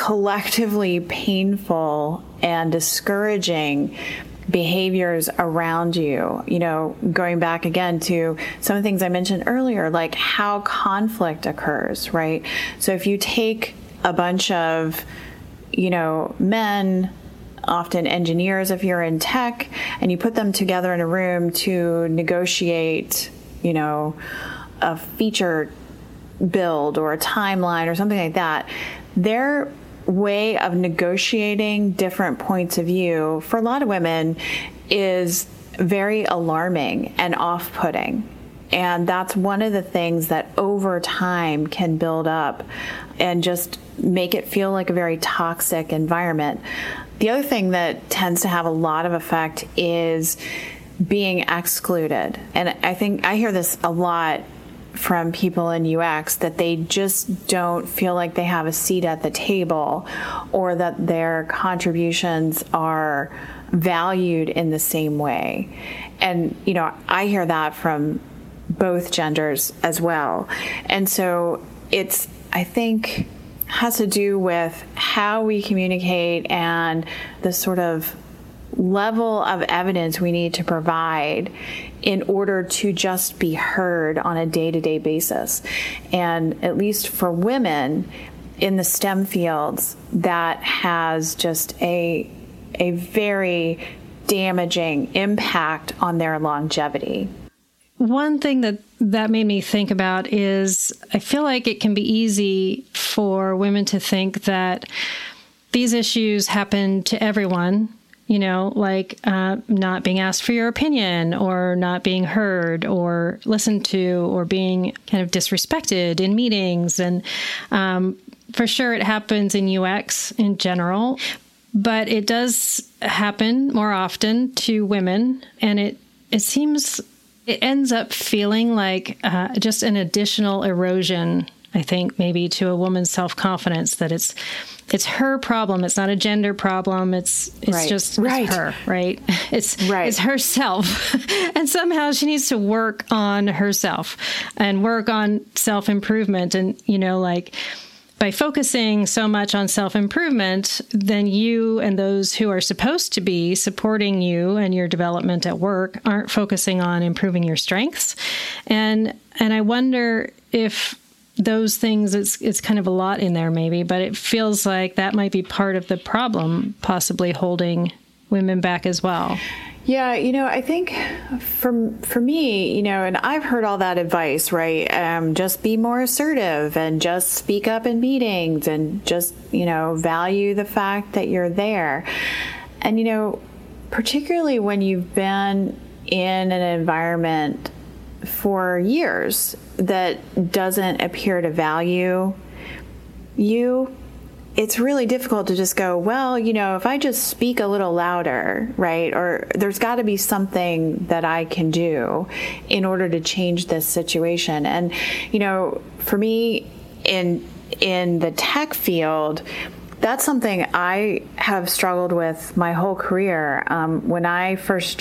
collectively painful and discouraging behaviors around you. You know, going back again to some of the things I mentioned earlier, like how conflict occurs, right? So if you take a bunch of, you know, men, often engineers if you're in tech, and you put them together in a room to negotiate, you know, a feature build or a timeline or something like that, their way of negotiating different points of view for a lot of women is very alarming and off putting. And that's one of the things that over time can build up and just make it feel like a very toxic environment. The other thing that tends to have a lot of effect is being excluded. And I think I hear this a lot from people in UX that they just don't feel like they have a seat at the table or that their contributions are valued in the same way. And, you know, I hear that from both genders as well. And so it's, I think, has to do with how we communicate and the sort of level of evidence we need to provide in order to just be heard on a day to day basis. And at least for women in the STEM fields, that has just a, a very damaging impact on their longevity. One thing that that made me think about is I feel like it can be easy for women to think that these issues happen to everyone you know, like uh, not being asked for your opinion or not being heard or listened to or being kind of disrespected in meetings. And um, for sure, it happens in UX in general, but it does happen more often to women. And it, it seems it ends up feeling like uh, just an additional erosion I think maybe to a woman's self confidence that it's it's her problem. It's not a gender problem. It's it's right. just right. It's her, right? It's right. it's herself, and somehow she needs to work on herself and work on self improvement. And you know, like by focusing so much on self improvement, then you and those who are supposed to be supporting you and your development at work aren't focusing on improving your strengths. And and I wonder if those things it's it's kind of a lot in there maybe but it feels like that might be part of the problem possibly holding women back as well yeah, you know, I think for for me, you know, and I've heard all that advice, right? Um, just be more assertive and just speak up in meetings and just you know value the fact that you're there. And you know, particularly when you've been in an environment for years that doesn't appear to value you, it's really difficult to just go, well, you know, if I just speak a little louder, right? Or there's got to be something that I can do in order to change this situation. And, you know, for me in in the tech field, that's something I have struggled with my whole career. Um, when I first